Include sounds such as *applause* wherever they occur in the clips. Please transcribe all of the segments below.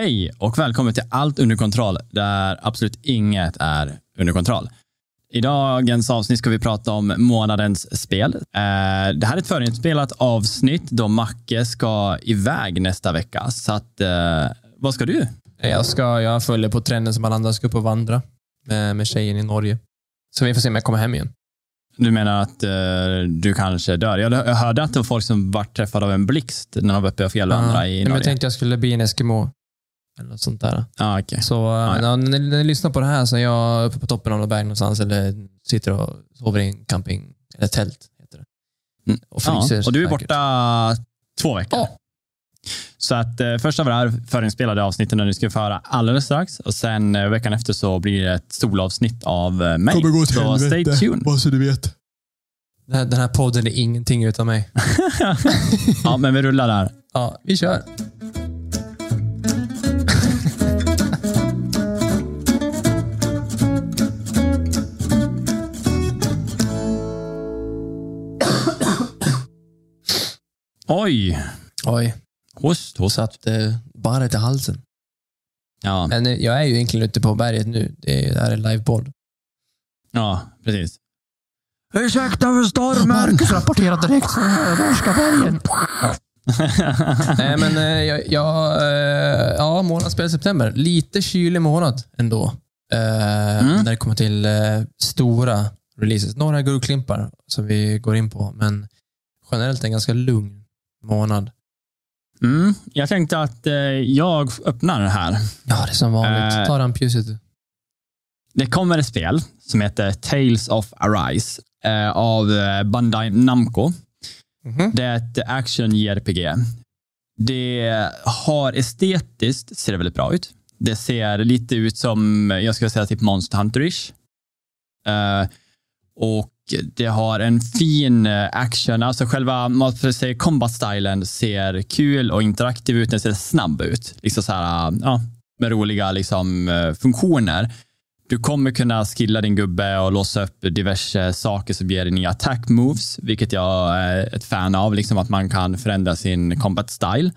Hej och välkommen till Allt under kontroll, där absolut inget är under kontroll. I dagens avsnitt ska vi prata om månadens spel. Eh, det här är ett förinspelat avsnitt då Macke ska iväg nästa vecka. Så att, eh, vad ska du? Jag, ska, jag följer på trenden som alla andra, ska upp och vandra med, med tjejen i Norge. Så vi får se om jag kommer hem igen. Du menar att eh, du kanske dör? Jag hörde att det var folk som var träffade av en blixt när de var uppe och fjällvandrade i Nej, men Norge. jag tänkte jag skulle bli en Eskimo. Eller något sånt där. Ah, okay. Så ja. ja, när, när ni lyssnar på det här så är jag uppe på toppen av något berg någonstans eller sitter och sover i en camping, eller tält. Heter det. Mm. Och fryser. Ja, och du är säkert. borta två veckor. Ja. Så att eh, först av det här förinspelade avsnittet när ni ska få höra alldeles strax och sen eh, veckan efter så blir det ett solavsnitt av eh, mig. Kommer gå åt så stay helvete, tuned. bara så du vet. Den här, den här podden är ingenting utan mig. *laughs* ja, men vi rullar där. Ja, vi kör. Oj! Oj, Host, host. satt eh, barret i halsen. Ja, Men eh, jag är ju egentligen ute på berget nu. Det, är, det här är livepodd. ja, precis. Ursäkta för stormen. rapporterar direkt från Norska bergen. *laughs* Nej, men eh, jag, jag, eh, ja, månadsspel september. Lite kylig månad ändå. Eh, Mm. När det kommer till eh, stora releases. Några guldklimpar som vi går in på, men generellt en ganska lugn månad. Mm. Jag tänkte att eh, jag öppnar det här. Ja, det är som vanligt. Eh. Ta rampljuset. Det kommer ett spel som heter Tales of Arise eh, av eh, Bandai Namco. Mhm. Det är ett action JRPG. Det har estetiskt ser det väldigt bra ut. Det ser lite ut som, jag skulle säga typ Monster Hunter-ish. Eh, och det har en fin eh, action, alltså själva man får säga, combat-stylen ser kul och interaktiv ut, den ser snabb ut. Liksom så här, eh, ja, med roliga liksom, eh, funktioner. Du kommer kunna skilla din gubbe och låsa upp diverse saker som ger dig nya attack moves, vilket jag är ett fan av, liksom att man kan förändra sin combat style.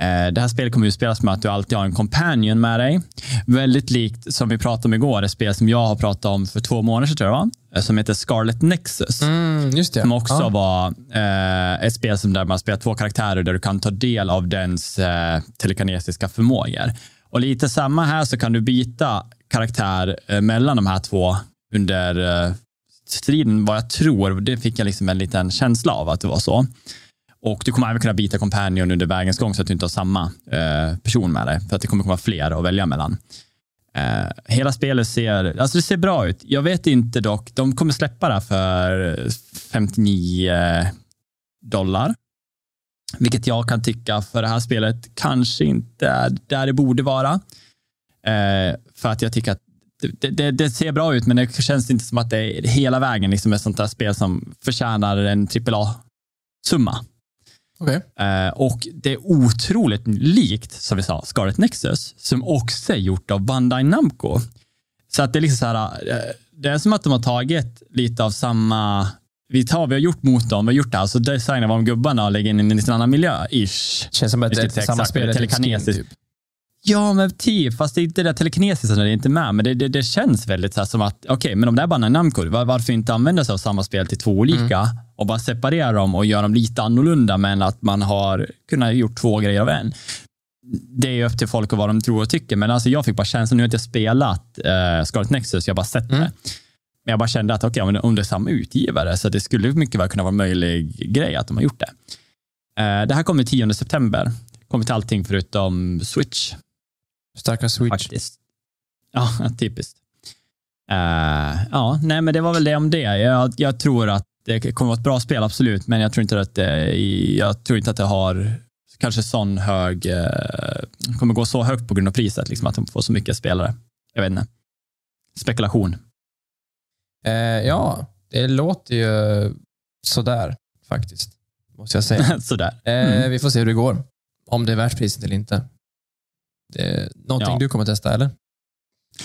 Eh, Det här spelet kommer att spelas med att du alltid har en companion med dig. Väldigt likt som vi pratade om igår, ett spel som jag har pratat om för två månader sedan, tror jag, va? Eh, som heter Scarlet Nexus. Mm, just det. Som också ja. var eh, ett spel som där man spelar två karaktärer där du kan ta del av dens eh, telekinesiska förmågor. Och lite samma här så kan du byta karaktär eh, mellan de här två under eh, striden, vad jag tror. Det fick jag liksom en liten känsla av att det var så. Och du kommer även kunna byta companion under vägens gång så att du inte har samma eh, person med dig. För att det kommer komma fler att välja mellan. Eh, hela spelet ser, alltså det ser bra ut. Jag vet inte dock, de kommer släppa det här för 59 eh, dollar. Vilket jag kan tycka för det här spelet kanske inte är där det borde vara. Eh, för att jag tycker att det, det, det ser bra ut, men det känns inte som att det är hela vägen liksom ett sånt där spel som förtjänar en AAA-summa. Okej. Eh, och det är otroligt likt, som vi sa, Scarlet Nexus, som också är gjort av Bandai Namco. Så att det är liksom så här, eh, det är som att de har tagit lite av samma, vi, tar, vi har gjort motorn, vi har gjort det här, så designar vi om gubbarna och lägger in i en liten annan miljö, ish. Känns som att det är samma spel. skin, telekinesiskt. Typ. Ja, men typ, fast det är inte det telekinesiska som är inte med, men det, det, det känns väldigt så som att, okej, men om det är Bandai Namco, var, varför inte använda sig av samma spel till två olika och bara separera dem och göra dem lite annorlunda, men att man har kunnat gjort två grejer av en. Det är ju upp till folk och vad de tror och tycker, men alltså jag fick bara känslan, nu har jag inte spelat uh, Scarlet Nexus, jag har bara sett det. Mm. Men jag bara kände att okej, det- om det är samma utgivare, så det skulle mycket väl kunna vara en möjlig grej att de har gjort det. Eh, det här kommer 10 september. Kommer till allting förutom Switch Starka Switch. faktiskt. Ja, *laughs* typiskt. Eh, ja, nej, men det var väl det om det. Jag, jag tror att det kommer vara ett bra spel, absolut, men jag tror inte att det, jag tror inte att det har kanske sån hög, uh, kommer gå så högt på grund av priset, liksom, att de får så mycket spelare. Jag vet inte. Spekulation. Eh, ja, det låter ju sådär faktiskt. Måste jag säga. *laughs* Sådär. Eh, Mm. Vi får se hur det går. Om det är värt priset eller inte. Det är någonting Ja. du kommer testa, eller?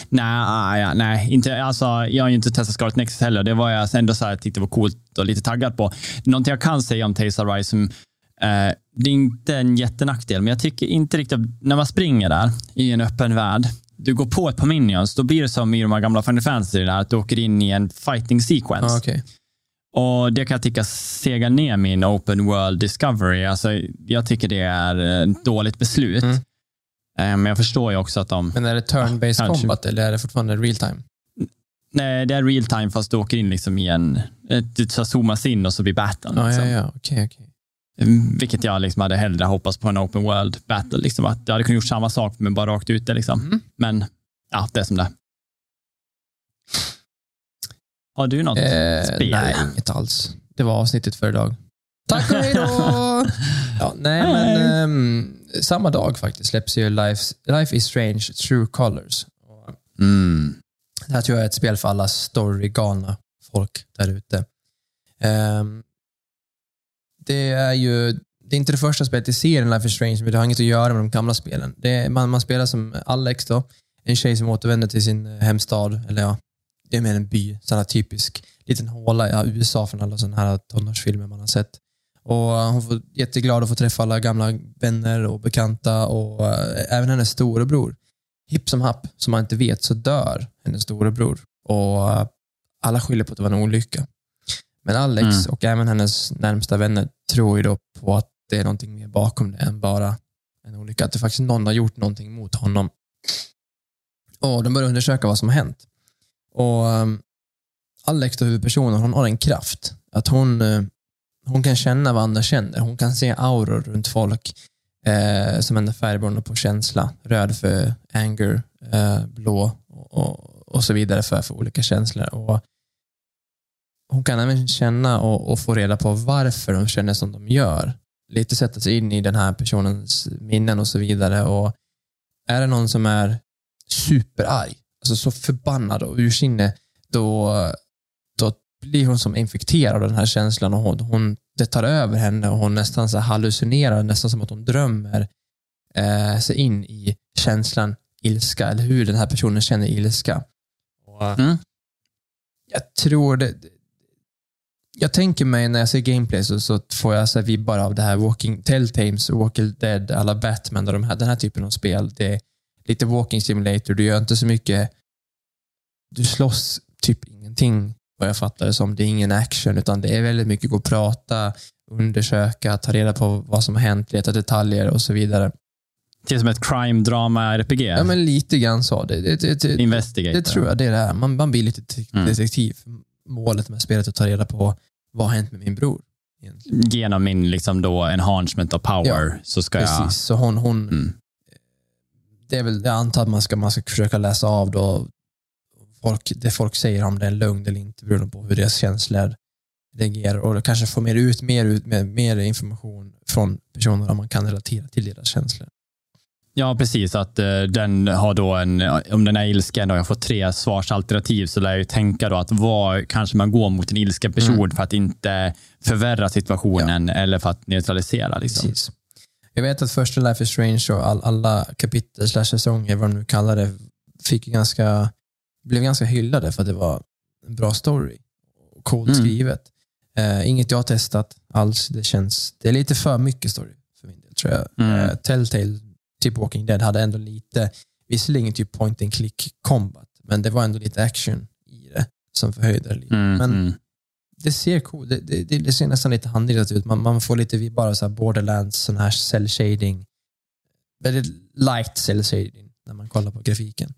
Nej, ah, nej inte, alltså, jag har ju inte testat Scarlet Nexus heller. Det var jag ändå så här, tyckte var coolt och lite taggad på. Någonting jag kan säga om Tales som Eh, det är inte en jättenackdel, men jag tycker inte riktigt, när man springer där i en öppen värld, du går på ett par minions, då blir det som i de här gamla Final Fantasy, där, att du åker in i en fighting sequence. Ja, okej. Och det kan jag tycka segar ner min open world discovery. Alltså, jag tycker det är ett dåligt beslut. Mm. Eh, Men jag förstår ju också att de... Men är det turn-based Kanske. combat eller är det fortfarande real time? Nej, det är real time fast du åker in liksom i en... Du så zoomas in och så blir battlen. Ja, liksom. ja, ja. Okej, okej. Vilket jag liksom hade hellre hoppats på en open world battle. Liksom, att jag hade kunnat gjort samma sak men bara rakt ut det. Liksom. Mm. Men ja, det är som det är. Har du något Eh, spel? nej, inget alls. Det var avsnittet för idag. Tack och *laughs* hej då! ja, nej, men ehm, samma dag faktiskt släpps ju Life, Life is Strange True Colors. Mm. Det här tror jag är ett spel för alla storygalna folk där ute. Ehm, det är ju det är inte det första spelet i serien Life is Strange, men det har inget att göra med de gamla spelen. Är, man, man spelar som Alex, då, en tjej som återvänder till sin eh, hemstad, eller ja, det är mer en by, sån här typisk liten håla i USA från alla sådana här tonårsfilmer man har sett. Och eh, hon får jätteglad att få träffa alla gamla vänner och bekanta och eh, även hennes storebror. Hipp som happ, som man inte vet, så dör hennes storebror. Och eh, alla skyller på att det var en olycka. Men Alex Mm. och även hennes närmsta vänner tror ju då på att det är någonting mer bakom det än bara en olycka. Att det faktiskt någon har gjort någonting mot honom. Och de börjar undersöka vad som har hänt. Och um, Alex, då, huvudpersonen, hon har en kraft. Att hon, hon kan känna vad andra känner. Hon kan se auror runt folk eh, som ändrar färg beroende på känsla. Röd för anger, eh, blå och, och, och så vidare för, för olika känslor. Och hon kan även känna och, och få reda på varför de känner som de gör. Lite sätta sig in i den här personens minnen och så vidare. Och Är det någon som är superarg, alltså så förbannad och ursinne, då blir hon som infekterad av den här känslan och hon, hon, det tar över henne och hon nästan så hallucinerar, nästan som att hon drömmer eh, sig in i känslan ilska, eller hur den här personen känner ilska. Och, Mm. Jag tror det, jag tänker mig när jag ser gameplay så, så får jag så här vibbar av det här Walking Telltales, Walking Dead, alla Batman, och de här, den här typen av spel. Det är lite walking simulator, du gör inte så mycket, du slåss typ ingenting vad jag fattar det som. Det är ingen action, utan det är väldigt mycket gå och prata, undersöka, ta reda på vad som har hänt, leta detaljer och så vidare. Det är som ett crime-drama-RPG. Ja, men lite grann så. Det, det, det, Investigator. det tror jag det är. Man, man blir lite te- Mm. detektiv. Målet med spelet är att ta reda på vad har hänt med min bror. egentligen. Genom min liksom då enhancement of power Ja, så ska Precis, så hon, hon Mm. det är väl, jag antar att man ska, man ska försöka läsa av då folk, det folk säger om det är lögn eller inte beroende på hur deras känslor reagerar och kanske få mer ut, mer ut med mer information från personerna man kan relatera till deras känslor. Ja, precis. Att eh, den har då en, om den är ilsken och jag får tre svarsalternativ så lär jag ju tänka då att vad kanske man går mot en ilsken person Mm. för att inte förvärra situationen eller för att neutralisera. Liksom. Precis. Jag vet att första Life is Strange och all, alla kapitel slash säsonger, vad de nu kallar det, fick ganska, blev ganska hyllade för att det var en bra story. Coolt Mm. skrivet. Eh, inget jag har testat alls. Det känns, det är lite för mycket story för min del tror jag. Mm. Eh, Telltale, typ Walking Dead, hade ändå lite, visserligen typ point and click combat, men det var ändå lite action i det som förhöjde det lite. Mm, Men mm. det ser cool. det, det, det ser nästan lite handritat ut. Man, man får lite vibbar av så här borderlands, sån här cell shading. Väldigt light cell shading när man kollar på grafiken.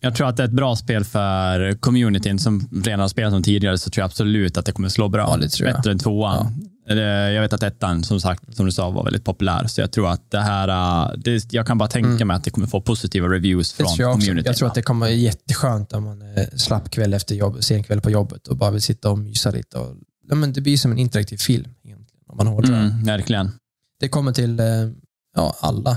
Jag tror att det är ett bra spel för communityn som redan har spelat som tidigare så tror jag absolut att det kommer slå bra. Ja, det tror jag. Bättre än tvåan. Eller, Jag vet att ettan, som sagt, som du sa, var väldigt populär. Så jag tror att det här, äh, det, jag kan bara tänka Mm. mig att det kommer få positiva reviews från jag, också. communityn. jag tror att det kommer vara jätteskönt om man är slapp kväll efter jobb, sen kväll på jobbet och bara vill sitta och mysa lite. Och, ja, men det blir som en interaktiv film egentligen, om man det. mm, Verkligen. Det kommer till eh, ja, alla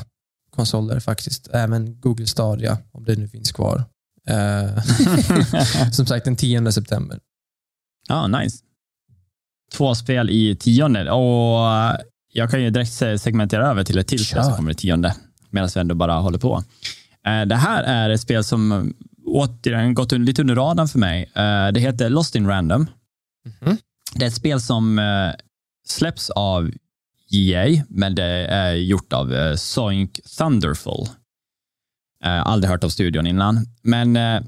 konsoler faktiskt. Även Google Stadia, om det nu finns kvar. Eh, *laughs* som sagt, den 10 september. Ja, nice. Två spel i tionde. Och äh, jag kan ju direkt se- segmentera över till ett till spel som kommer i tionde. Medan vi ändå bara håller på. Eh, Det här är ett spel som återigen gått lite under radarn för mig. Eh, Det heter Lost in Random. Mhm. Det är ett spel som eh, släpps av EA, men det är gjort av eh, Soink Thunderful. Eh, aldrig hört av studion innan. Men eh,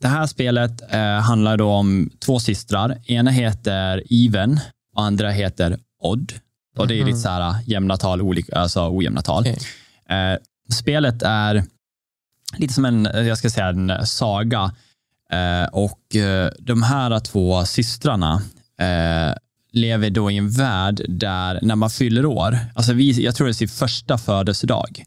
det här spelet eh, handlar då om två systrar. Ena heter Even och andra heter Odd. Och det är lite så här eh, jämna tal, olika, alltså ojämna tal. Okej. Eh, spelet är lite som en, jag ska säga en saga. Eh, och eh, de här två systrarna lever då i en värld där när man fyller år, alltså vi, jag tror det är sin första födelsedag.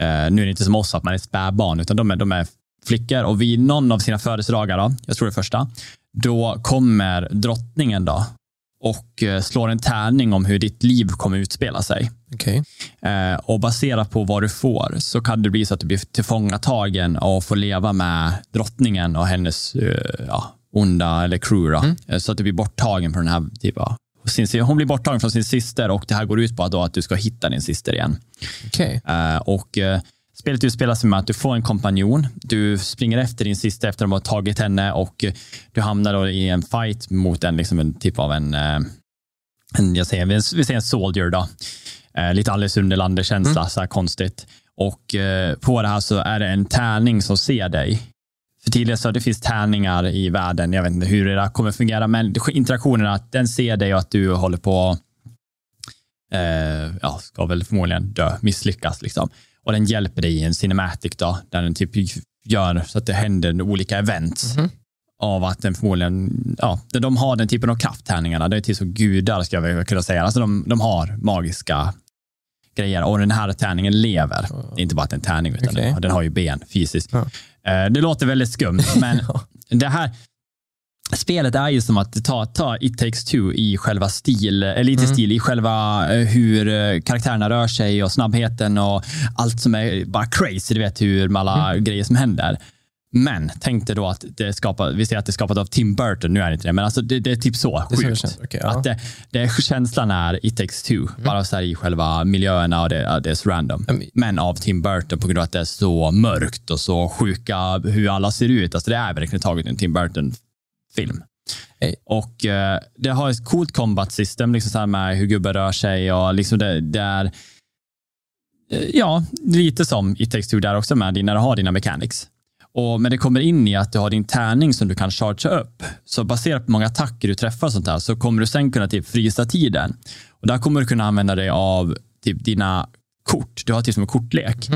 Eh, nu är det inte som oss att man är spädbarn, utan de är, de är flickor och vid någon av sina födelsedagar, då, jag tror det första, då kommer drottningen då och eh, slår en tärning om hur ditt liv kommer utspela sig. Okej. Eh, och baserat på vad du får så kan det bli så att du blir tillfångatagen och får leva med drottningen och hennes eh, ja, onda eller crew. Då. Eh, Så att du blir borttagen från den här typen av sin, hon blir borttagen från sin syster och det här går ut på att, du ska hitta din syster igen. Okej. Eh, och eh, Spelet utspelar sig med att du får en kompanjon. Du springer efter din syster efter att de har tagit henne och eh, du hamnar då i en fight mot en, liksom en typ av en, en jag säger, vi säger en soldier då. Eh, lite Alice Underlander-känsla, så här konstigt. Och på det här så är det en tärning som ser dig. För tidigare så det finns tärningar i världen, jag vet inte hur det kommer fungera, men interaktionen att den ser dig och att du håller på eh, ja, ska väl förmodligen dö, misslyckas. Liksom. Och den hjälper dig i en cinematic då, där den typ gör så att det händer olika events. Mhm. Av att den förmodligen, ja, de har den typen av krafttärningarna. Det är typ som gudar, ska jag kunna säga. Alltså de, de har magiska grejer och den här tärningen lever. Det är inte bara att det är en tärning, utan Okej. den, har, den har ju ben fysiskt. Ja. Eh, Det låter väldigt skumt, *laughs* men det här spelet är ju som att ta, ta It takes two i själva stil, eller inte stil, i själva eh, hur eh, karaktärerna rör sig och snabbheten och allt som är bara crazy, du vet hur med alla grejer som händer. Men tänk dig då att det är skapat, vi säger att det är skapat av Tim Burton, nu är det inte det, men alltså det, det är typ så Det är sjukt. känns, ja. Mm. Att det, det, känslan är It takes two, bara så här i själva miljöerna och det, det är så random. Men- Men av Tim Burton på grund av att det är så mörkt och så sjuka hur alla ser ut. Alltså det är verkligen taget en Tim Burton-film. Hej. Och eh, det har ett coolt combat system, liksom så här med hur gubbar rör sig och liksom det, det är eh, ja, lite som It takes two där också med när du har dina mechanics. Och, men det kommer in i att du har din tärning som du kan chargea upp. Så baserat på många attacker du träffar sånt där så kommer du sen kunna typ frysa tiden. Och där kommer du kunna använda dig av typ dina kort. Du har typ som en kortlek.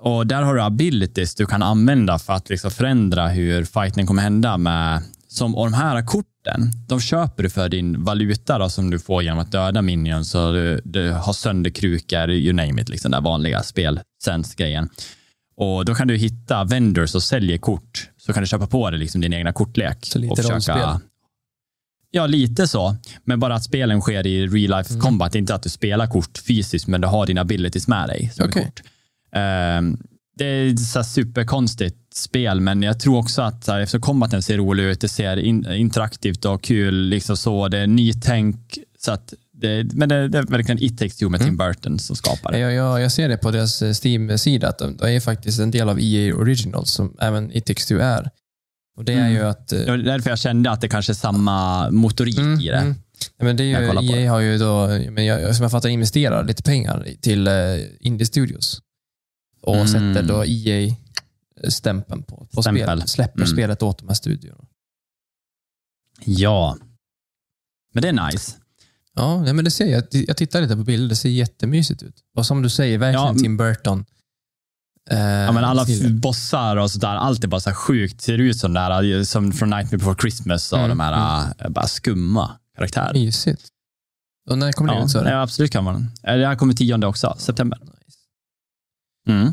Och där har du abilities du kan använda för att liksom förändra hur fighten kommer hända med som, och de här korten, de köper du för din valuta då, som du får genom att döda minions du, du har sönder krukor, you name it, liksom den vanliga spelsens-grejen. Och då kan du hitta vendors som säljer kort, så kan du köpa på dig liksom din egna kortlek. Så lite och försöka- rollspel. Ja, lite så. Men bara att spelen sker i real life Mm. combat. Inte att du spelar kort fysiskt, men du har dina abilities med dig. Som Okej. kort. Ehm, det är ett så här superkonstigt spel, men jag tror också att här, eftersom combaten ser rolig ut, det ser in, interaktivt och kul, liksom så, det är nytänk. Så att det, men det, det är verkligen It takes two med Mm. Tim Burton som skapar det. Jag, jag, jag ser det på deras eh, Steam-sida, att de, de är faktiskt en del av EA Originals, som även It takes two är. Och det är Mm. ju att... eh, Det var därför jag kände att det kanske är samma motorik Mm, i det. mm. Men det Jag är ju, på EA det. har ju då, men jag, som jag fattar, investerar lite pengar till uh, Indie Studios. Och Mm. sätter då EA-stämpeln på, på Stämpel. spelet. Släpper Mm. spelet åt de här studiorna. Ja. Men det är nice. Ja, men det ser jag. Jag tittar lite på bilder. Det ser jättemysigt ut. Och som du säger, verkligen Ja, Tim Burton. Eh, Ja, men alla bossar och sådär, allt är bara så sjukt. Ser ut som, där, som från Nightmare before Christmas och Mm, de här äh, bara skumma karaktärer. Mysigt. Och när kommer det Ja, ut? Så ja, absolut kan man. Eh, Det här kommer tionde också, september. Mm.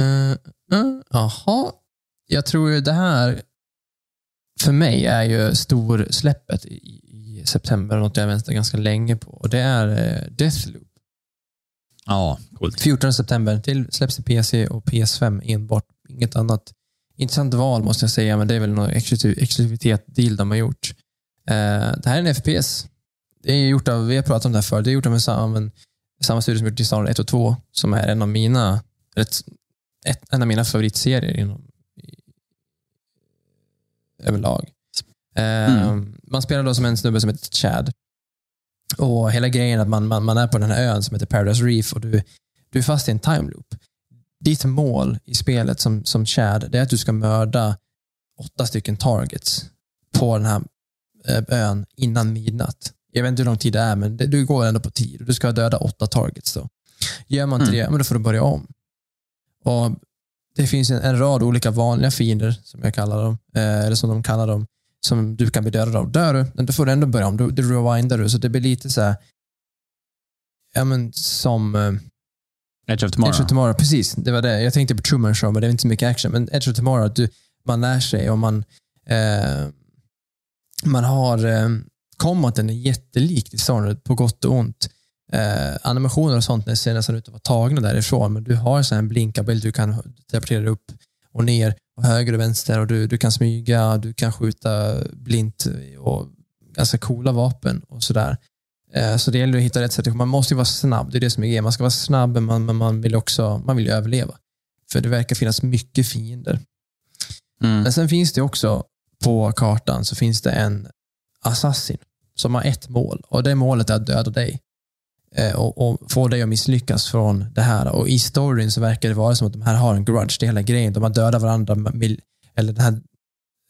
Eh, eh, Jaha. Jag tror det här, för mig, är ju storsläppet i september, något jag väntar ganska länge på. Och det är eh, Deathloop. Ja, coolt. 14 september till släpps i PC och PS5 enbart. Inget annat. Intressant val måste jag säga, men det är väl någon exklusiv- exklusivitet deal de har gjort. Eh, det här är en FPS. Det är gjort av, vi har pratat om det här förr, det är gjort av en samma, samma studio som gjort Dishonored 1 och 2, som är en av mina, ett, en av mina favoritserier inom, i, överlag. Eh, Mm. Man spelar då som en snubbe som heter Chad. Och hela grejen att man, man, man är på den här ön som heter Paradise Reef och du, du är fast i en time loop. Ditt mål i spelet som, som Chad, det är att du ska mörda åtta stycken targets på den här eh, ön innan midnatt. Jag vet inte hur lång tid det är, men det, du går ändå på tid. Du ska döda åtta targets. Då. Gör man inte Mm. det, men då får du börja om. Och Det finns en, en rad olika vanliga fiender, som jag kallar dem, eh, eller som de kallar dem, som du kan bli dödad av. Dör du, men då får du ändå börja om. Då, då rewindar du, så det blir lite så här, ja men som eh, Edge of Tomorrow. Edge of Tomorrow, precis. Det var det. Jag tänkte på Truman Show, men det är inte så mycket action. Men Edge of Tomorrow, att du, man lär sig och man, eh, man har eh, combaten är jättelikt i Dishonored, på gott och ont. Eh, animationer och sånt ser nästan ut att vara tagna därifrån, men du har så en blinkabild du kan teleportera upp och ner och höger och vänster och du, du kan smyga, du kan skjuta blint och ganska coola vapen och sådär. Eh, Så det gäller att hitta rätt sätt. Man måste ju vara snabb, det är det som är grejen. Man ska vara snabb, men man, men man vill också man vill överleva. För det verkar finnas mycket fiender. Mm. Men sen finns det också på kartan så finns det en assassin som har ett mål och det målet är att döda dig. Eh, Och, och få dig att misslyckas från det här. Och i storyn så verkar det vara som att de här har en grudge, det hela grejen. De har dödat varandra, eller den här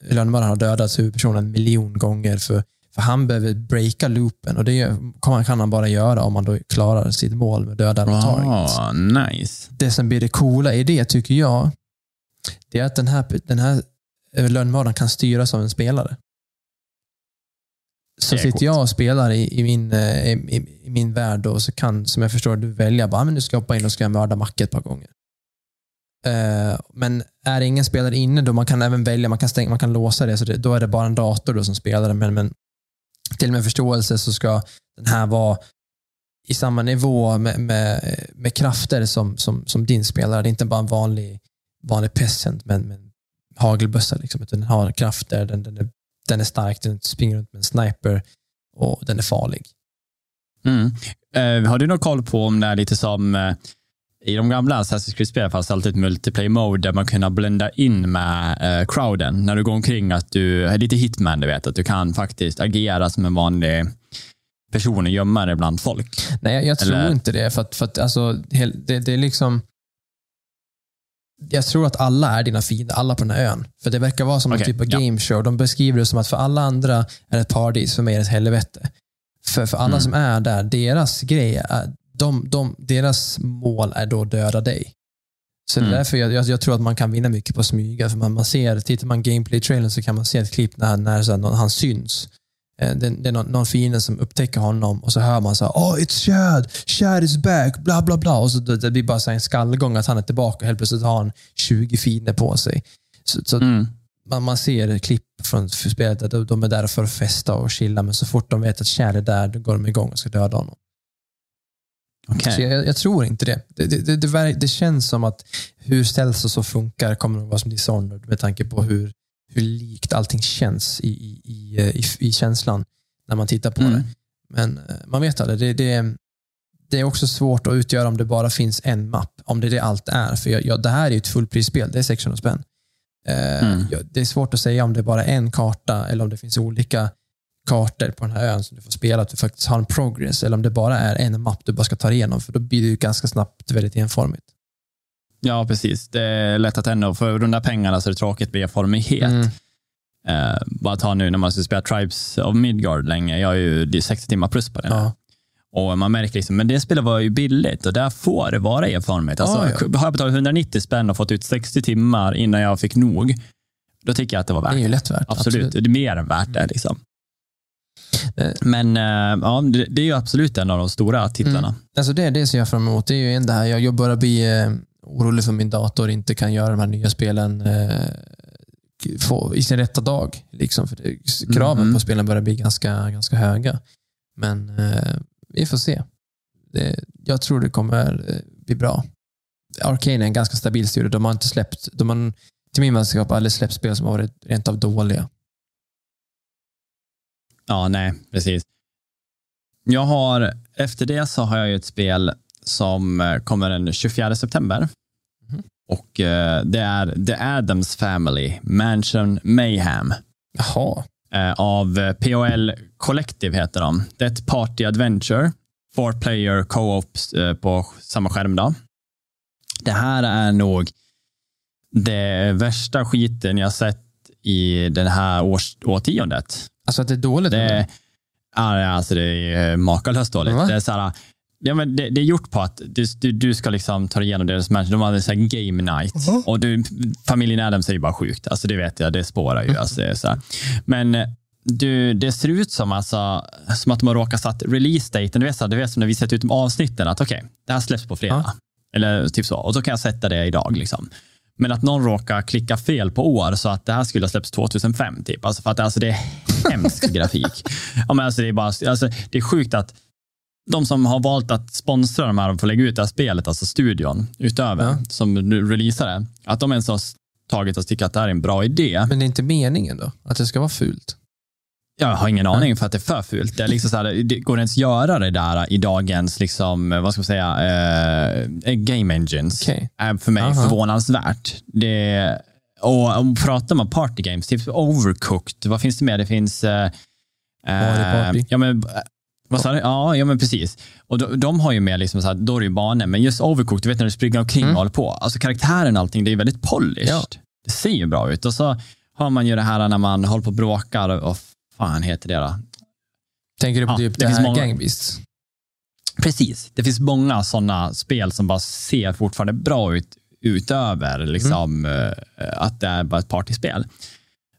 lönnmördaren har dödat huvudpersonen en miljon gånger för, för han behöver breaka loopen och det kan han bara göra om man då klarar sitt mål med döda Ah, nice. det som blir det coola i det, tycker jag, det är att den här, den här eh, lönnmördaren kan styras av en spelare. Så sitter jag och spelar i, i, min, eh, i, i min värld och så kan, som jag förstår, du välja bara, "Ah, men nu ska jag hoppa in och ska jag mörda Macke ett par gånger. Eh, men är det ingen spelare inne, då man kan även välja, man kan, stänga, man kan låsa det, så det, då är det bara en dator då som spelar. Men, men till och med förståelse så ska den här vara i samma nivå med, med, med krafter som, som, som din spelare. Det är inte bara en vanlig, vanlig peasant med, med hagelbössa. Liksom, utan den har krafter, den, den, är, den är stark, den springer runt med en sniper och den är farlig. Mm. Eh, har du någon koll på om det är lite som eh, i de gamla Assassin's Creed-spelen fanns alltid ett multiplayer mode där man kunde blända in med eh, crowden när du går omkring att du är lite hitman, du vet, att du kan faktiskt agera som en vanlig person och gömma dig bland folk. Nej, jag, jag tror Eller- inte det. För att, för att alltså, det, det är liksom... Jag tror att alla är dina fiender, alla på den här ön. För det verkar vara som en Okej, typ av ja. game show. De beskriver det som att för alla andra är det ett paradis, för mig är det ett helvete. För, för alla Mm. som är där, deras grej, är, de, de, deras mål är då att döda dig. Så det är Mm. därför jag, jag, jag tror att man kan vinna mycket på att smyga. För man, man ser, tittar man gameplay-trailern så kan man se ett klipp när, när så här, någon, han syns. Eh, Det, det är någon, någon fiende som upptäcker honom och så hör man så här, oh it's Chad, Chad is back, bla bla bla. Och så det, det blir bara så en skallgång att han är tillbaka och helt plötsligt har han 20 fiender på sig. Så, så Mm. man, man ser klipp från spelet att de, de är där för att festa och chilla, men så fort de vet att Chad är där, då går de igång och ska döda honom. Okej. Så jag, jag tror inte det. Det, det, det, det, känns som att hur ställs och så funkar kommer att vara som Dishonored med tanke på hur, hur likt allting känns i, i, i, i, i känslan när man tittar på Mm. det. Men eh, man vet aldrig. Det, det, det är också svårt att utgöra om det bara finns en mapp. Om det är det allt är. För jag, jag, det här är ju ett fullprisspel. Det är 600 spänn. Eh, Mm. det är svårt att säga om det är bara en karta eller om det finns olika kartor på den här ön som du får spela, att du faktiskt har en progress, eller om det bara är en mapp du bara ska ta igenom, för då blir det ju ganska snabbt väldigt enformigt. Ja, precis. Det är lätt att ändå, för de där pengarna så är det tråkigt med enformighet. Mm. Eh, bara ta nu när man ska spela Tribes of Midgard länge. Jag har ju det är 60 timmar plus på det. Ja. Och man märker liksom, men det spelet var ju billigt och där får det vara erfarenhet. Alltså, Ja, Har jag betalat 190 spänn och fått ut 60 timmar innan jag fick nog, då tycker jag att det var Det värt är det. ju lätt värt. Absolut. det är mer än värt det. Liksom. Eh. Men eh, ja, det, det är ju absolut en av de stora titlarna. Alltså det är det som jag fram emot. Det är ju en det här, jag, börjar bli eh, orolig för min dator inte kan göra de här nya spelen eh, få, i sin rätta dag. Liksom, för det, kraven Mhm. på spelen börjar bli ganska, ganska höga. Men eh, vi får se. Det, jag tror det kommer eh, bli bra. Arcane är en ganska stabil studio. De har inte släppt, de har till min vänskap aldrig släppt spel som har varit rent av dåliga. Ja, nej, precis. Jag har, efter det så har jag ju ett spel som eh, kommer den 24 september. Mhm. Och eh, det är The Addams Family, Mansion Mayhem. Jaha. eh, av POL Collective heter de. Det är ett party adventure, four player co-op på samma skärm. Då. Det här är nog det värsta skiten jag sett i det här års, årtiondet. Alltså att det är dåligt? Det, eller? ja, alltså det är makalöst dåligt. Va? Det är, så här, ja, men det, det är gjort på att du, du, du ska liksom ta dig igenom deras match. De hade så här game night. Och du, familjen Adams är ju bara sjukt. Alltså det vet jag, det spårar ju. Alltså, det så här. Men eh, du, det ser ut som, alltså, som att de har råkat satt release-daten. Du vet, så här, du vet som när vi sätter ut de avsnitten, att okej, det här släpps på fredag. Ja. Eller typ så. Och så kan jag sätta det idag. Liksom. Men att någon råkar klicka fel på år så att det här skulle ha släppts 2005. Typ. Alltså för att alltså, det är hemsk *laughs* grafik. Ja, men alltså, det, är bara, alltså, det är sjukt att de som har valt att sponsra de här och få lägga ut det här spelet, alltså studion utöver, Ja. som nu releasar det, att de ens har tagit och tyckt att det här är en bra idé. Men det är inte meningen då? Att det ska vara fult? Jag har ingen aning för att det är för fult. Det, är liksom så här, det går ens göra det där i dagens, liksom, vad ska man säga, eh, game engines. Okej. Är för mig Aha. förvånansvärt. Det, och om pratar man party games, typ Overcooked, vad finns det mer? Det finns... Eh, Mario Party. Ja, men, eh, vad sa du? Ja, ja, men precis. Och de, de har ju med, liksom så här, då är det ju banor, men just Overcooked, du vet när du springer omkring och håller på. Alltså karaktären och allting, det är väldigt polished. Ja. Det ser ju bra ut. Och så har man ju det här när man håller på och bråkar, och fan heter det då? Tänker du på Ja, typ det det, här många- Gang Beasts? Precis. Det finns många sådana spel som bara ser fortfarande bra ut utöver liksom, eh, att det är bara ett partyspel.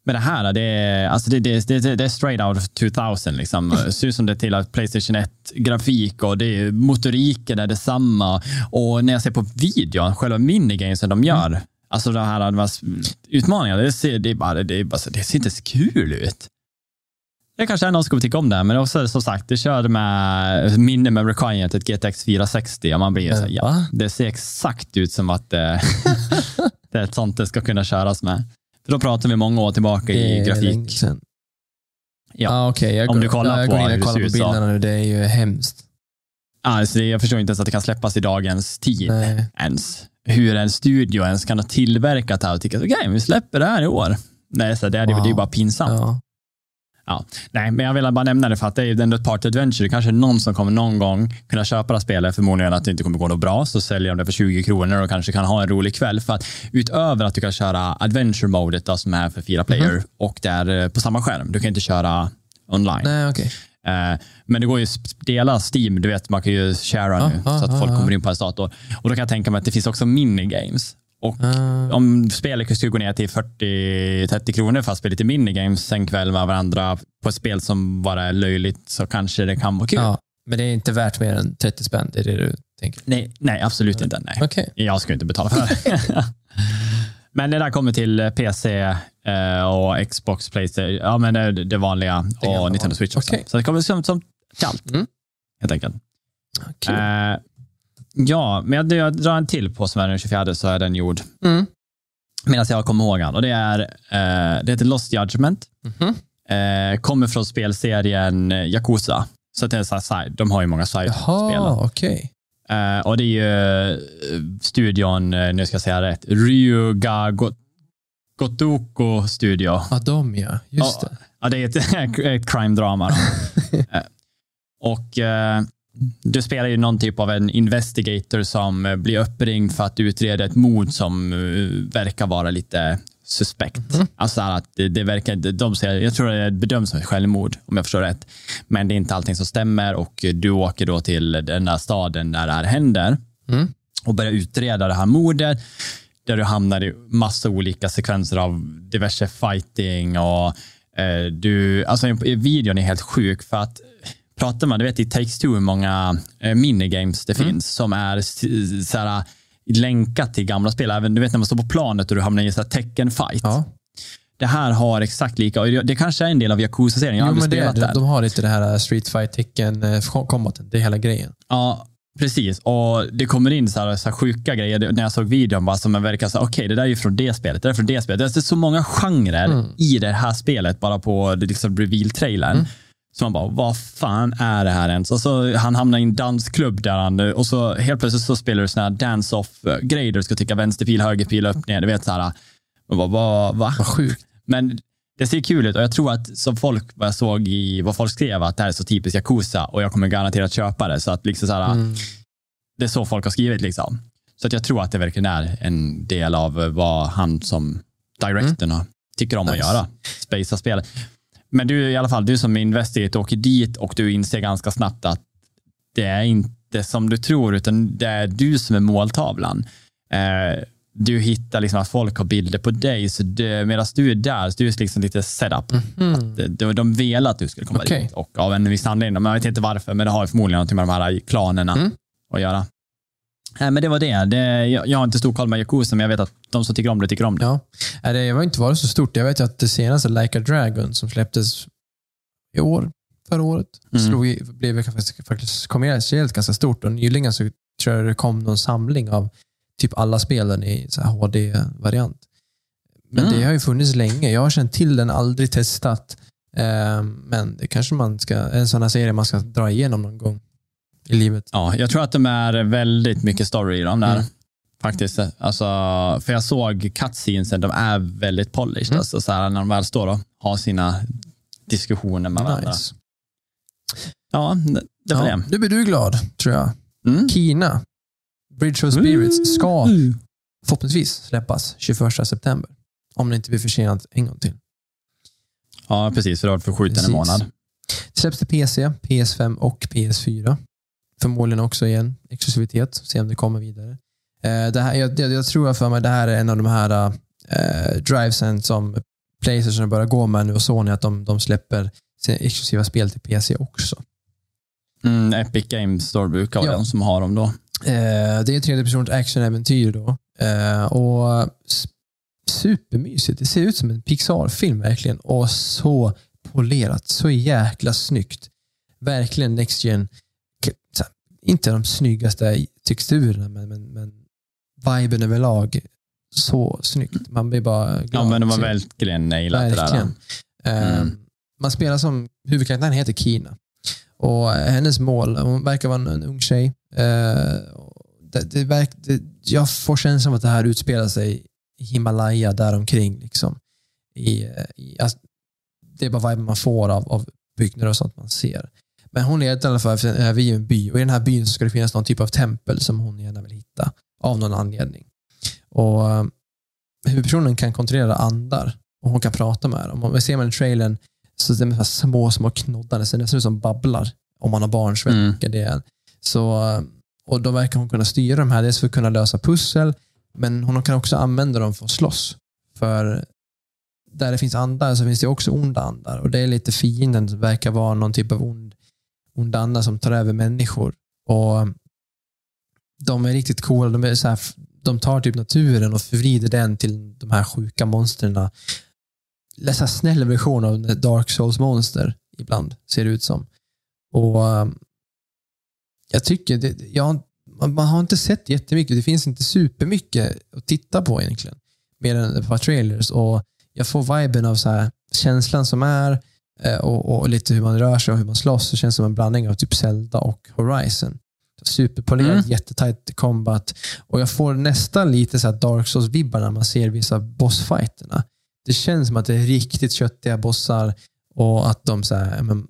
Men det här, det är, alltså det, det, det, det är straight out of 2000. Liksom. Det ut som det till att Playstation 1-grafik och det är, motoriken är detsamma. Och när jag ser på videon, själva minigamesen de gör, alltså de här, de här utmaningarna, det ser, det, bara, det, är bara, så- det ser inte så kul ut. Det kanske är någon som kommer tycka om det, men också som sagt, det körde med minne med requirement ett GTX 460 och man blir så Eh, ja, det ser exakt ut som att det, *laughs* det är ett sånt det ska kunna köras med. Då pratar vi många år tillbaka i grafik. Ja. Ah, okej. Jag Om du kollar jag på går in och kollar på bilderna nu. Det är ju hemskt. Alltså, jag förstår inte ens att det kan släppas i dagens tid Nej. ens. Hur en studio ens kan ha tillverkat och tycka okej, vi släpper det här i år. Nej, så det, är, det är ju Wow. bara pinsamt. Ja. Ja. Nej, men jag vill bara nämna det för att det är ju ändå ett party adventure. Kanske någon som kommer någon gång kunna köpa det här spelet. Förmodligen att det inte kommer gå något bra, så säljer de det för 20 kronor och kanske kan ha en rolig kväll. För att utöver att du kan köra adventure-modet då, som är för fyra player och det är eh, på samma skärm. Du kan inte köra online. Nej, okej. Eh, Men det går ju att dela Steam, du vet man kan ju shara Ja, nu ja, så att ja, folk ja. kommer in på en dator. Och då kan jag tänka mig att det finns också minigames. Och Ah. om spelet skulle gå ner till 40-30 kronor för att spela lite minigames en kväll med varandra på ett spel som bara är löjligt så kanske det kan vara kul. Ja, men det är inte värt mer än 30 spänn. Det är det du tänker? Nej, nej, absolut inte. Nej. Okej. Jag ska inte betala för det. *laughs* men det där kommer till PC eh, och Xbox, Playstation, ja men det, det vanliga och Nintendo. Switch också. Okej. Så det kommer som, som till allt, Mm. helt enkelt. Kul. Eh, ja, men jag, jag drar en till på som är den 24 så är den gjord. Mm. Medan jag kommer ihåg han. Och det är, eh, det heter Lost Judgment. Mhm. Eh, kommer från spelserien Yakuza. Så det är så här, de har ju många side-spel. Jaha, okej. Eh, och det är ju eh, studion, eh, nu ska jag säga rätt, Ryuga Go- Gotoku Studio. Ja, de ja. Just Ja, det. Ja, det är ett, *laughs* ett crime-drama. *laughs* Eh, och du spelar ju någon typ av en investigator som eh, blir uppringd för att utreda ett mord som eh, verkar vara lite suspekt. Mhm. Alltså att det, det verkar, de säger, jag tror det bedöms som ett självmord om jag förstår rätt. Men det är inte allting som stämmer och du åker då till den där staden där det här händer Mm. och börjar utreda det här mordet där du hamnar i massa olika sekvenser av diverse fighting och eh, du, alltså i videon är helt sjuk för att pratar man, du vet i Takes Two hur många eh, minigames det finns som är s- såhär, länkat till gamla spel. Även du vet när man står på planet och du hamnar i en tecken-fight. Ja. Det här har exakt lika, och det kanske är en del av Yakuza-serien, jag har aldrig men det, spelat de, har lite det här uh, Street Fight tecken uh, combaten. Det är hela grejen. Ja, precis. Och det kommer in så här, så här sjuka grejer. När jag såg videon bara som verkar så okej, det där är ju från det spelet, det där är från det spelet. Det är så många genrer Mm. i det här spelet bara på liksom reveal-trailern. Så man bara, vad fan är det här ens? Och så han hamnar i en dansklubb där han, och så helt plötsligt så spelar du såna här dance-off-grejer. Du ska trycka vänsterpil, högerpil, upp, ner. Du vet så här. Man bara, vad, va? Vad sjukt. Men det ser kul ut och jag tror att som folk, vad jag såg i vad folk skrev, att det här är så typiskt Yakuza och jag kommer garanterat köpa det. Så att liksom så här, Mm. det är så folk har skrivit. Liksom. Så att jag tror att det verkligen är en del av vad han som directorn har- tycker om att Nice. göra. Spacea spel. Men du i alla fall, du som investigator åker dit och du inser ganska snabbt att det är inte som du tror, utan det är du som är måltavlan. Eh, du hittar liksom att folk har bilder på dig, så medan du är där, så du är liksom lite setup. Mm. Det- det- De vill att du skulle komma Okej. dit och av en viss anledning. Men jag vet inte varför, men det har förmodligen något med de här klanerna Mm. att göra. Nej, men det var det. det jag, jag har inte stor koll med Yakuza, men jag vet att de som tycker om det tycker om det. Ja. Det har inte varit så stort. Jag vet att det senaste Like a Dragon som släpptes i år, förra året, Mm. slog blev faktiskt, kommersiellt ganska stort. Och nyligen så tror jag det kom någon samling av typ alla spelen i HD-variant. Men Mm. det har ju funnits länge. Jag har känt till den, aldrig testat. Eh, men det kanske man ska, en sån här serie man ska dra igenom någon gång i livet. Ja, jag tror att de är väldigt mycket story i de där. Mm. Faktiskt. Alltså, för jag såg cutscenesen, de är väldigt polished. Mm. Alltså, så här, när de väl står och har sina diskussioner med varandra. Nice. Ja, det, var Ja, det. nu blir du glad, tror jag. Mm. Kina, Bridge of Spirits, ska förhoppningsvis släppas 21 september. Om det inte blir försenat en gång till. Ja, precis. För det var förskjuten en månad. Det släpps till PC, PS5 och PS4. Förmodligen också igen exklusivitet. Se om det kommer vidare. Eh, det här, jag, jag, jag tror för mig det här är en av de här eh, drivesen som Playstation börjar gå med nu och Sony, att de, de släpper exklusiva spel till PC också. Mm, Epic Games Store brukar vara Ja. de som har dem då. Eh, det är ett tredjepersons actionäventyr då. Eh, och supermysigt. Det ser ut som en Pixar-film verkligen. Och så polerat. Så jäkla snyggt. Verkligen Next Gen. Inte de snyggaste texturerna, men, men, men viben överlag. Så snyggt. Man blir bara glad. Ja, men de har verkligen nailat det där. Verkligen. Eh, Mm. Man spelar som, huvudkaraktären heter Kina. Och hennes mål, hon verkar vara en, en ung tjej. Eh, och det, det verk, det, jag får känslan av att det här utspelar sig i Himalaya, däromkring. Liksom. I, eh, i, alltså, det är bara viben man får av, av byggnader och sånt man ser. Men hon letar i alla fall efter- vid en by och i den här byn så ska det finnas någon typ av tempel som hon gärna vill hitta. Av någon anledning. Och eh, Huvudpersonen kan kontrollera andar och hon kan prata med dem. Om vi ser man i trailern så är det så små, små knoddar. Det ser nästan ut som babblar om man har barnsvett. Mm. vilket Det är. Så, eh, och då verkar hon kunna styra de här, dels för att kunna lösa pussel, men hon kan också använda dem för att slåss. För där det finns andar så finns det också onda andar. Och det är lite fienden som verkar vara någon typ av ond, ond anda som tar över människor. Och um, De är riktigt coola. De, är så här, de tar typ naturen och förvrider den till de här sjuka monstren. Det är snäll version av Dark Souls-monster ibland, ser det ut som. Och um, Jag tycker, det, jag, man, har inte sett jättemycket. Det finns inte supermycket att titta på egentligen. Mer än ett par trailers. Och jag får viben av så här, känslan som är och, och lite hur man rör sig och hur man slåss. Det känns som en blandning av typ Zelda och Horizon. Superpolerad, Mm. jättetight combat. Och jag får nästan lite så Dark Souls-vibbar när man ser vissa bossfighterna. Det känns som att det är riktigt köttiga bossar och att de så här, men,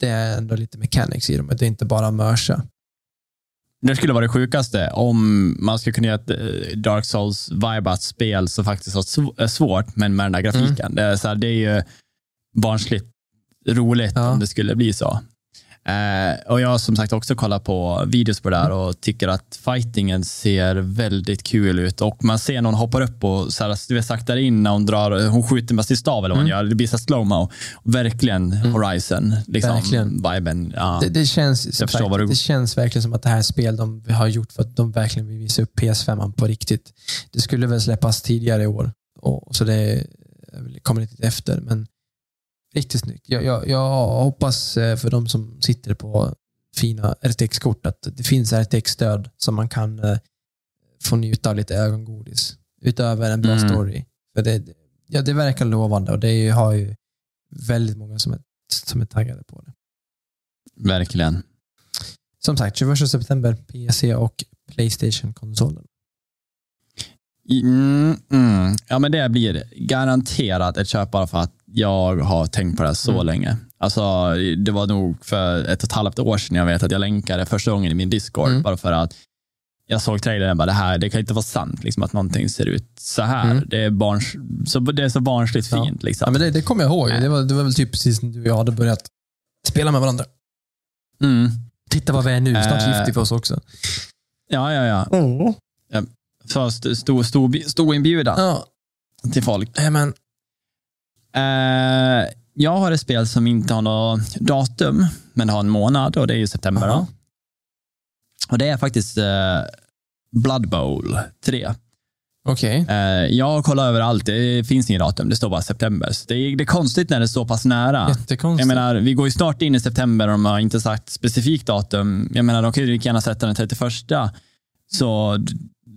det är ändå lite mechanics i dem. Det är inte bara mörsa. Det skulle vara det sjukaste om man skulle kunna göra ett eh, Dark souls vibat spel som faktiskt är svårt, men med den där grafiken. Mm. Det, är så här, det är ju barnsligt roligt Ja. om det skulle bli så. Eh, och jag har som sagt också kollat på videos på det där och tycker att fightingen ser väldigt kul ut. Och man ser någon hoppar upp och så här, du vet, saktar in när hon drar, hon skjuter med sin stav eller vad hon Mm. gör. Det blir så slow-mo. Verkligen Horizon. Liksom, Verkligen. Viben. Ja. Det, det, känns, förstår sagt, du- det känns verkligen som att det här är spel de har gjort för att de verkligen vill visa upp PS5 på riktigt. Det skulle väl släppas tidigare i år, och, så det kommer lite efter. Men riktigt snyggt. Jag, jag, jag hoppas eh, för de som sitter på fina RTX-kort att det finns RTX-stöd som man kan eh, få njuta av lite ögongodis. Utöver en bra Mm. story. För det, ja, det verkar lovande och det är har ju väldigt många som är, som är taggade på det. Verkligen. Som sagt, 21 september, PC och Playstation-konsolen. Mm, mm. Ja, men det blir garanterat ett köp bara för att jag har tänkt på det här så Mm. länge. Alltså, det var nog för ett och ett halvt år sedan jag vet att jag länkade första gången i min Discord, Mm. bara för att jag såg trailern och bara, det här det kan inte vara sant, liksom, att någonting ser ut så här. Mm. Det, är barns, så, det är så barnsligt Ja. fint. Liksom. Ja, men det, det kommer jag ihåg. Det var, det var väl typ precis när du och jag hade börjat spela med varandra. mm. Titta vad vi är nu. Snart Eh. gifter vi oss också. Ja, ja, ja. Så st- stor, stor, stor inbjudan Ja, till folk. nej, Eh, jag har ett spel som inte har något datum, men har en månad och det är ju september. Aha. Då. Och det är faktiskt eh, Blood Bowl 3. okej. Eh, jag har kollat överallt, det finns inget datum, det står bara september. Så det, är, det är konstigt när det så pass nära. Jättekonstigt. Jag menar, vi går ju snart in i september och de har inte sagt specifikt datum. Jag menar, de kan ju lika gärna sätta den 31. Så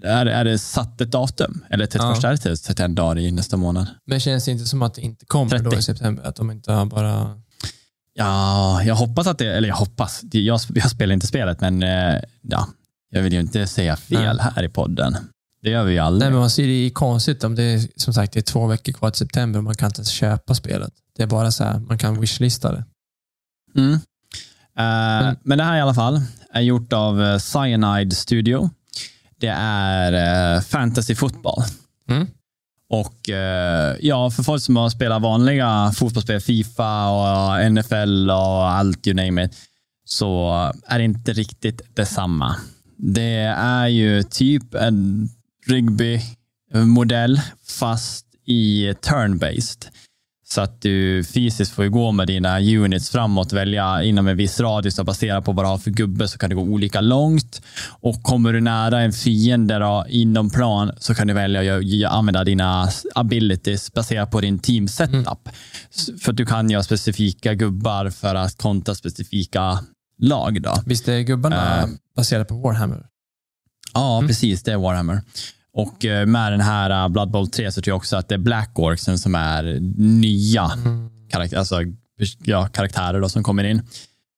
är, är det satt ett datum? Eller 31 Ja. är det 31 dagar i nästa månad? Men känns det inte som att det inte kommer då 30. i september? Att de inte har bara... Ja, jag hoppas att det, eller jag hoppas, jag, jag spelar inte spelet, men eh, ja, jag vill ju inte säga fel Nej. här i podden. Det gör vi ju aldrig. Nej, men man ser det är konstigt om det är som sagt det är två veckor kvar till september och man kan inte ens köpa spelet. Det är bara så här, man kan wishlista det. Mm. Eh, men det här i alla fall är gjort av eh, Cyanide Studio. Det är uh, fantasy fotboll. Mm. Och eh, ja, för folk som har spelat vanliga fotbollsspel, Fifa och NFL och allt you name it, så är det inte riktigt detsamma. Det är ju typ en rugby-modell fast i turn-based. Så att du fysiskt får gå med dina units framåt, välja inom en viss och baserat på vad du har för gubbe så kan det gå olika långt. Och kommer du nära en fiende då, inom plan så kan du välja att använda dina abilities baserat på din team setup. S- För att du kan göra specifika gubbar för att kontra specifika lag. Då. Visst är gubbarna Eh. baserade på Warhammer? Ja, Mm. precis. Det är Warhammer. Och eh, med den här eh, Blood Bowl 3 så tror jag också att det är Black Orcsen som är nya Mm. karaktär, alltså, ja, karaktärer då, som kommer in.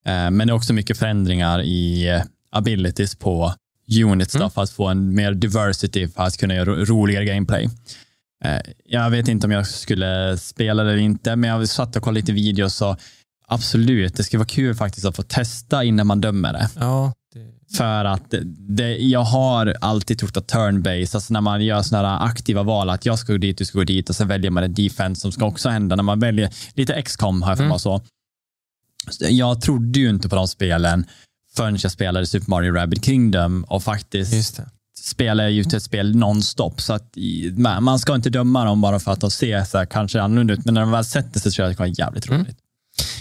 Eh, men det är också mycket förändringar i abilities på units Mm. för att få en mer diversity för att kunna göra ro- roligare gameplay. Jag vet inte om jag skulle spela det eller inte, men jag satt och kollade lite videos och absolut, det skulle vara kul faktiskt att få testa innan man dömer det. Ja, För att det, jag har alltid trott att turn-based, alltså när man gör sådana aktiva val, att jag ska gå dit, du ska gå dit och sen väljer man en defense som ska också hända. När man väljer, lite XCOM har jag för mig Mm. så. Så Jag trodde ju inte på de spelen förrän jag spelade Super Mario Rabbit Kingdom och faktiskt spelar jag ju ett spel nonstop. Så att man ska inte döma dem bara för att de ser så här, kanske annorlunda ut, men när de väl sätter sig så tror jag att det kan vara jävligt Mm.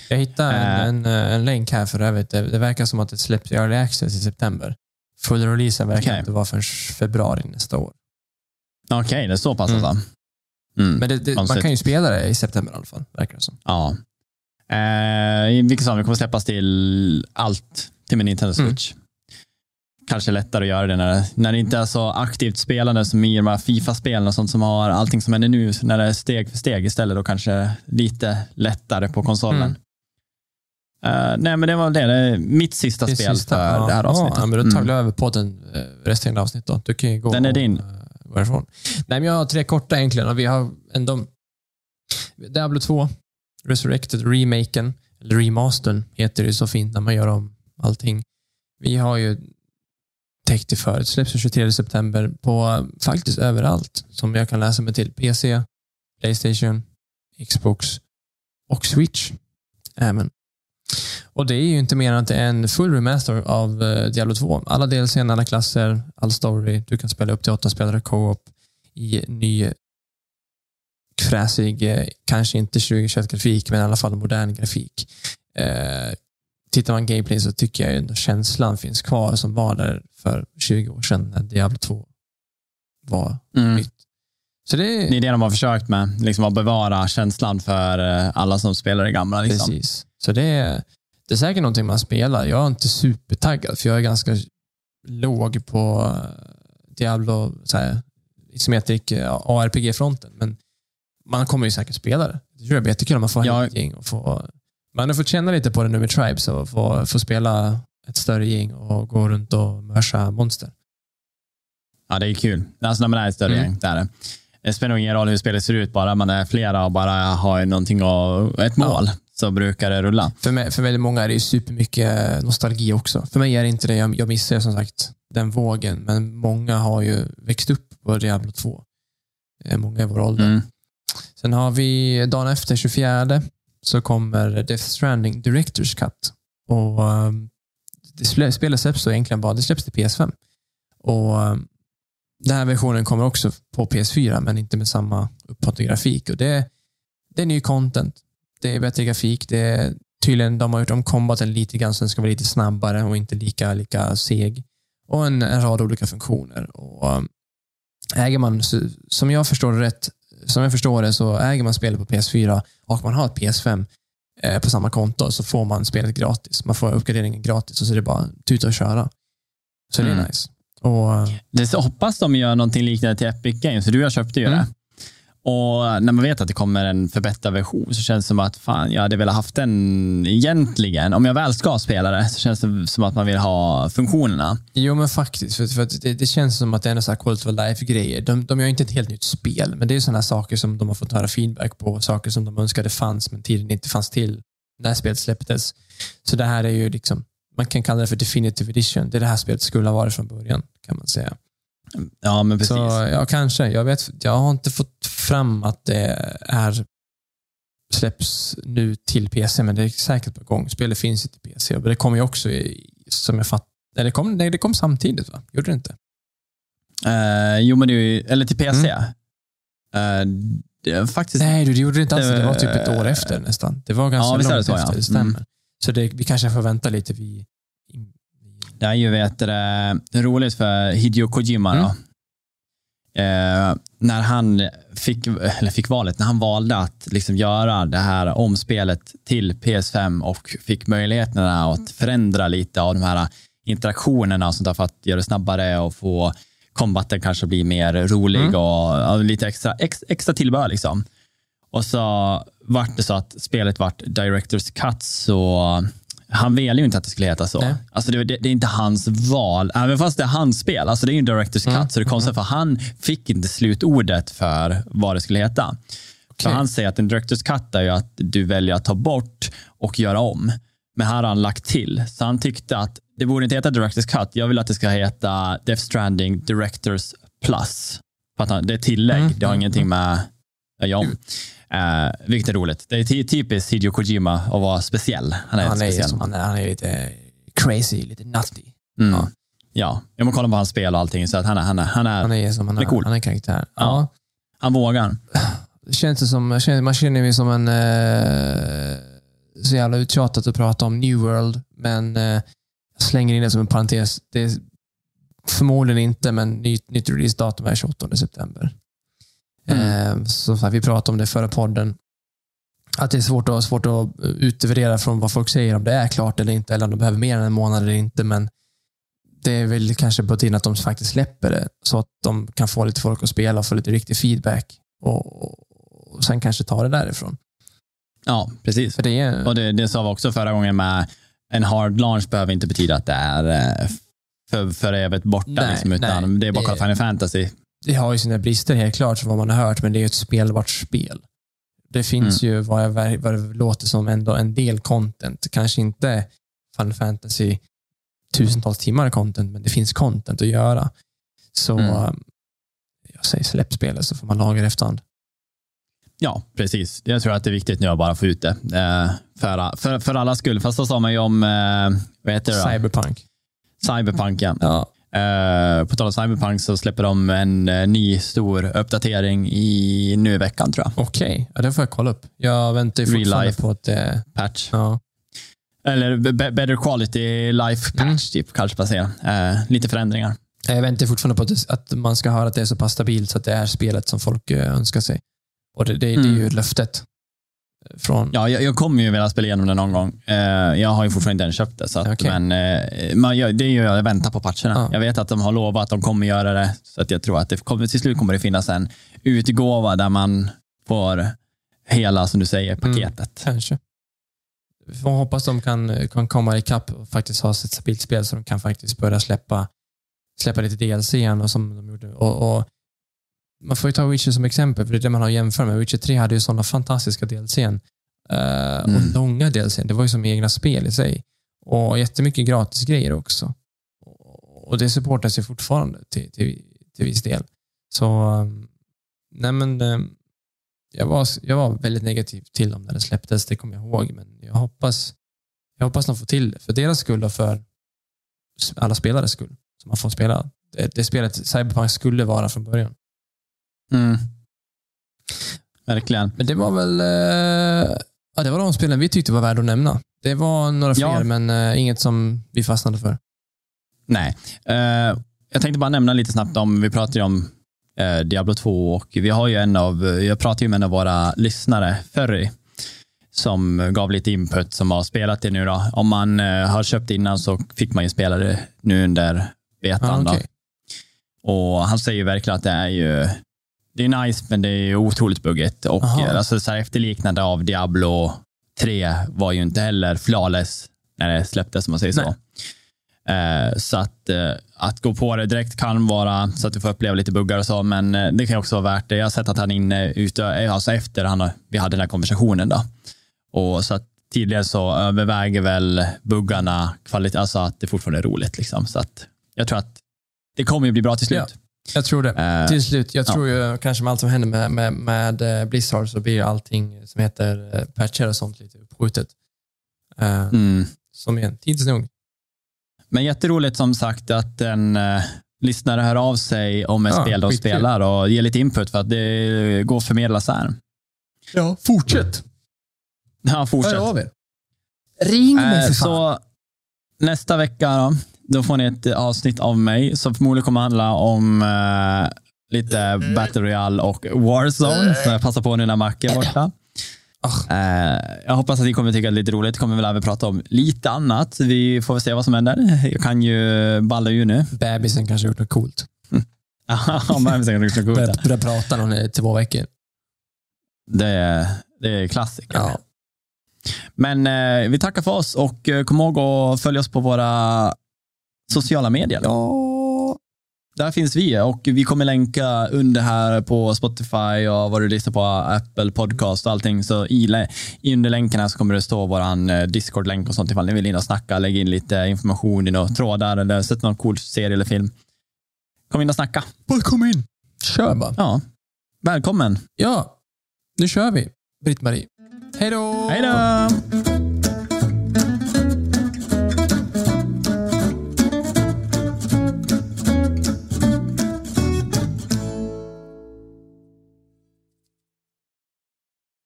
Jag hittade Eh. en, en, en länk här för övrigt. Det, det verkar som att det släpps i early access i september. Full release verkar Okej. inte vara förrän februari nästa år. Okej, det är så pass Mm. alltså. Mm. Men det, det, man kan ju spela det i september i alla fall, verkar det som. Ja. Eh, vilket fall, det kommer släppas till allt till min Nintendo Mm. Kanske lättare att göra det när, när det inte är så aktivt spelande som i de här Fifa-spelen och sånt som har allting som händer nu, när det är steg för steg istället, då kanske lite lättare på konsolen. Mm. Eh, nej, men det var det. det är mitt sista Det spel sista, för ja. det här avsnittet. Ja, men då Mm. taglar jag över på den eh, resterande avsnitt då. Du kan ju gå Den är och, din. eh, gå härifrån. Nej, men jag har tre korta egentligen och vi har ändå Diablo 2, Resurrected, remaken, eller remastern heter det så fint när man gör om allting. Vi har ju täckt förut. Släpps den 23 september på faktiskt överallt som jag kan läsa mig till. PC, Playstation, Xbox och Switch. Även. Och det är ju inte mer än att det är en full remaster av eh, Diablo 2. Alla DLC, alla klasser, all story. Du kan spela upp till åtta spelare co-op i ny fräsig, eh, kanske inte 2021-grafik, men i alla fall modern grafik. Eh, Tittar man gameplay så tycker jag ändå känslan finns kvar som var där för 20 år sedan när Diablo 2 var Mm. nytt. Så det Det är det de har försökt med, liksom att bevara känslan för eh, alla som spelar det gamla. Liksom. Precis. Så det är, det är säkert någonting man spelar. Jag är inte supertaggad, för jag är ganska låg på eh, Diablo, så här, isometric eh, ARPG-fronten. Men man kommer ju säkert spela det. Det tror jag blir jättekul om man får Ja. ja. ett gäng. Och få, man har fått känna lite på det nu med Tribes och få, få spela ett större gäng och gå runt och mörsa monster. Ja, det är kul. Alltså när man är ett större Mm. gäng, det är det. Det spelar nog ingen roll hur spelet ser ut, bara man är flera och bara har någonting och ett mål, så brukar det rulla. För, mig, för väldigt många är det supermycket nostalgi också. För mig är det inte det. Jag, jag missar som sagt den vågen, men många har ju växt upp på Diablo 2. Eh, Många i vår ålder. Mm. Sen har vi dagen efter, 24, så kommer Death Stranding Directors Cut. Och um, det Spelet släpps då egentligen bara, det släpps till PS5. Och um, Den här versionen kommer också på PS4, men inte med samma upphottade grafik. Och det, det är ny content. Det är bättre grafik. Det är, tydligen, de har gjort om combaten lite grann så den ska vara lite snabbare och inte lika, lika seg. Och en, en rad olika funktioner. Och, um, äger man, så- som jag förstår rätt, som jag förstår det så äger man spelet på PS4 och man har ett PS5 eh, på samma konto så får man spelet gratis. Man får uppgraderingen gratis och så är det bara tuta och köra. Så det är Mm. nice. Och, eh, Det hoppas de gör någonting liknande till Epic Games, för du och jag köpte ju Mm. det. Och när man vet att det kommer en förbättrad version så känns det som att fan, jag hade velat haft den egentligen. Om jag väl ska spela det så känns det som att man vill ha funktionerna. jo, men faktiskt. För, för det, det känns som att det är en sån här quality of life-grejer. De, de gör inte ett helt nytt spel, men det är sådana saker som de har fått höra feedback på. Saker som de önskade fanns, men tiden inte fanns till när spelet släpptes. Så det här är ju liksom, man kan kalla det för definitive edition. Det är det här spelet skulle ha varit från början, kan man säga. Ja, men precis. Så ja, kanske. Jag, vet, jag har inte fått fram att det är släpps nu till PC, men det är säkert på gång. Spelet finns ju till PC det kommer ju också, i, som jag fattar, nej, det kom, nej, det kom samtidigt va? Gjorde det inte? Eh, jo, men det är ju, eller till PC. Det är faktiskt, Nej, du, det gjorde det inte alls. Det- var typ ett år efter nästan. Det var ganska Ja, är det långt så, ja. efter, det stämmer. Mm. Så det, vi kanske får vänta lite. Vi, det är ju vet du, roligt för Hideo Kojima. Då. Eh, när han fick, eller fick valet, när han valde att liksom göra det här omspelet till PS5 och fick möjligheterna att förändra lite av de här interaktionerna och sånt där för att göra det snabbare och få combaten kanske bli mer rolig Mm. och ja, lite extra, ex, extra tillbehör. Liksom. Och så vart det så att spelet vart Directors Cut, så han ville ju inte att det skulle heta så. Nej. Alltså det, det, det är inte hans val, även fast det är hans spel. Alltså det är ju en Directors Cut, Mm. så det är konstigt för han fick inte slutordet för vad det skulle heta. För Okej. han säger att en Directors Cut är ju att du väljer att ta bort och göra om. Men här har han lagt till. Så han tyckte att det borde inte heta Directors Cut. Jag vill att det ska heta Death Stranding Directors Plus. För att han, det är tillägg. Mm, Det har mm, ingenting med att göra om. Uh, vilket är roligt. Det är ty- typiskt Hideo Kojima att vara speciell. Han är, han, är, speciell. som, han, är, han är lite crazy, lite nutty. Mm. ja. Ja, jag må kolla på hans spel och allting. Så att han, är, han, är, han, är, Han är som han, är cool. han är karaktär. Ja. Ja. han vågar. Känns det som, man känner mig som en eh, så jävla uttjatat att prata om New World, men eh, jag slänger in det som en parentes. Det är förmodligen inte, men nytt, nytt releasedatum är 28 september. Mm. Eh, här, vi pratade om det förra podden. Att det är svårt att, svårt att utvärdera från vad folk säger om det är klart eller inte, eller om de behöver mer än en månad eller inte. Men det är väl kanske på tiden att de faktiskt släpper det, så att de kan få lite folk att spela och få lite riktig feedback. Och, och sen kanske ta det därifrån. Ja, precis. För det är, Och det, det sa vi också förra gången med en hard launch behöver inte betyda att det är eh, för, för evigt borta. Nej, liksom, utan nej, det är bara det- kolla Final Fantasy. Det har ju sina brister helt klart, som vad man har hört, men det är ju ett spelbart spel. Det finns Mm. ju, vad, jag, vad det låter som, ändå en del content. Kanske inte Final Fantasy tusentals timmar content, men det finns content att göra. Så Mm. um, jag säger släpp spelet så får man laga det efterhand. Ja, precis. Jag tror att det är viktigt nu att bara få ut det. Eh, för, för, för alla skull. Fast så sa man ju om, eh, vad heter det då? Cyberpunk. Cyberpunk. Ja. Ja. Eh, på tal om Cyberpunk så släpper de en eh, ny stor uppdatering i, nu i veckan tror jag. Okej, ja, det får jag kolla upp. Jag väntar ju fortfarande på att det... Patch. Ja. Eller be- better quality life patch Mm. typ kanske man säger. Eh, lite förändringar. Jag väntar fortfarande på att, det, att man ska höra att det är så pass stabilt så att det är spelet som folk eh, önskar sig. Och det, det, det är Mm. ju löftet. Från, Ja, jag, jag kommer ju vilja spela igenom det någon gång. Eh, jag har ju fortfarande inte än köpt det. Så att, Okej. Men eh, man, gör- det är ju jag väntar på patcherna. Ja. Jag vet att de har lovat att de kommer göra det. Så att jag tror att det kommer, till slut kommer det finnas en utgåva där man får hela, som du säger, Mm. paketet. Kanske. Vi får hoppas de kan, kan komma ikapp och faktiskt ha ett stabilt spel så de kan faktiskt börja släppa, släppa lite DLC igen och som de gjorde. Och, och man får ju ta Witcher som exempel, för det är det man har att jämföra med. Witcher 3 hade ju sådana fantastiska DLCn. Uh, Och Mm. långa DLCn. Det var ju som egna spel i sig. Och jättemycket gratis grejer också. Och det supportas ju fortfarande till, till, till viss del. Så, um, nej men, um, jag, var, jag var väldigt negativ till dem när det släpptes, det kommer jag ihåg. Men jag hoppas, jag hoppas de får till det. För deras skull och för alla spelares skull. Som man får spela. Det, det spelet Cyberpunk skulle vara från början. Mm. Verkligen. Men det var väl eh, ja, det var de spelen vi tyckte var värda att nämna. Det var några fler, Ja. men eh, inget som vi fastnade för. Nej. Eh, jag tänkte bara nämna lite snabbt om, vi pratade ju om eh, Diablo 2 och vi har ju en av, jag pratade ju med en av våra lyssnare, Ferry, som gav lite input som har spelat det nu då. Om man eh, har köpt innan så fick man ju spela det nu under betan okej. då. Och han säger ju verkligen att det är ju, det är nice men det är otroligt buggigt och Aha. eh, alltså så här efterliknande av Diablo 3 var ju inte heller flawless när det släpptes, om man säger så. Nej. Eh, så att, eh, att gå på det direkt kan vara så att du får uppleva lite buggar och så, men eh, det kan också vara värt det. Jag har sett att han är inne ute, eh, alltså efter han vi hade den här konversationen. Då. Och så att tidigare så överväger väl buggarna kvalitet, alltså att det fortfarande är roligt. Liksom. Så att jag tror att det kommer ju bli bra till slut. Jag tror det. Eh, Till slut. Jag ja. tror ju kanske med allt som händer med, med, med eh, Blizzard så blir allting som heter eh, patcher och sånt lite uppskjutet. Eh, mm. Som igen, tids nog. Men jätteroligt som sagt att en eh, lyssnare hör av sig om ett Ja, spel de spelar och ger lite input för att det går att förmedlas här. Ja, fortsätt. Ja, fortsätt. Hör av er. Ring mig för fan. så nästa vecka då, då får ni ett avsnitt av mig som förmodligen kommer handla om eh, lite Battle Royale och Warzone. Så jag passar på nu när Mac är borta. Eh, jag hoppas att ni kommer tycka det är lite roligt. kommer väl även prata om lite annat. Vi får väl se vad som händer. Jag kan ju balla ju nu. Bebisen kanske har gjort något coolt. *laughs* Ja, men säkert också coolt. Börjar börjar prata någon i två veckor. Det är, det är klassiker. Ja. Men eh, vi tackar för oss och eh, kom ihåg att följa oss på våra sociala medier. ja. Där finns vi och vi kommer länka under här på Spotify och vad du lyssnar på, Apple Podcast och allting. Så i, i under här så kommer det stå våran eh, Discord-länk och sånt ifall ni vill in och snacka, lägga in lite information i några trådar eller sätta någon cool serie eller film. Kom in och snacka. Bara kom in. Kör bara. Ja, välkommen. Ja, nu kör vi. Britt-Marie. Hej då! Hej då!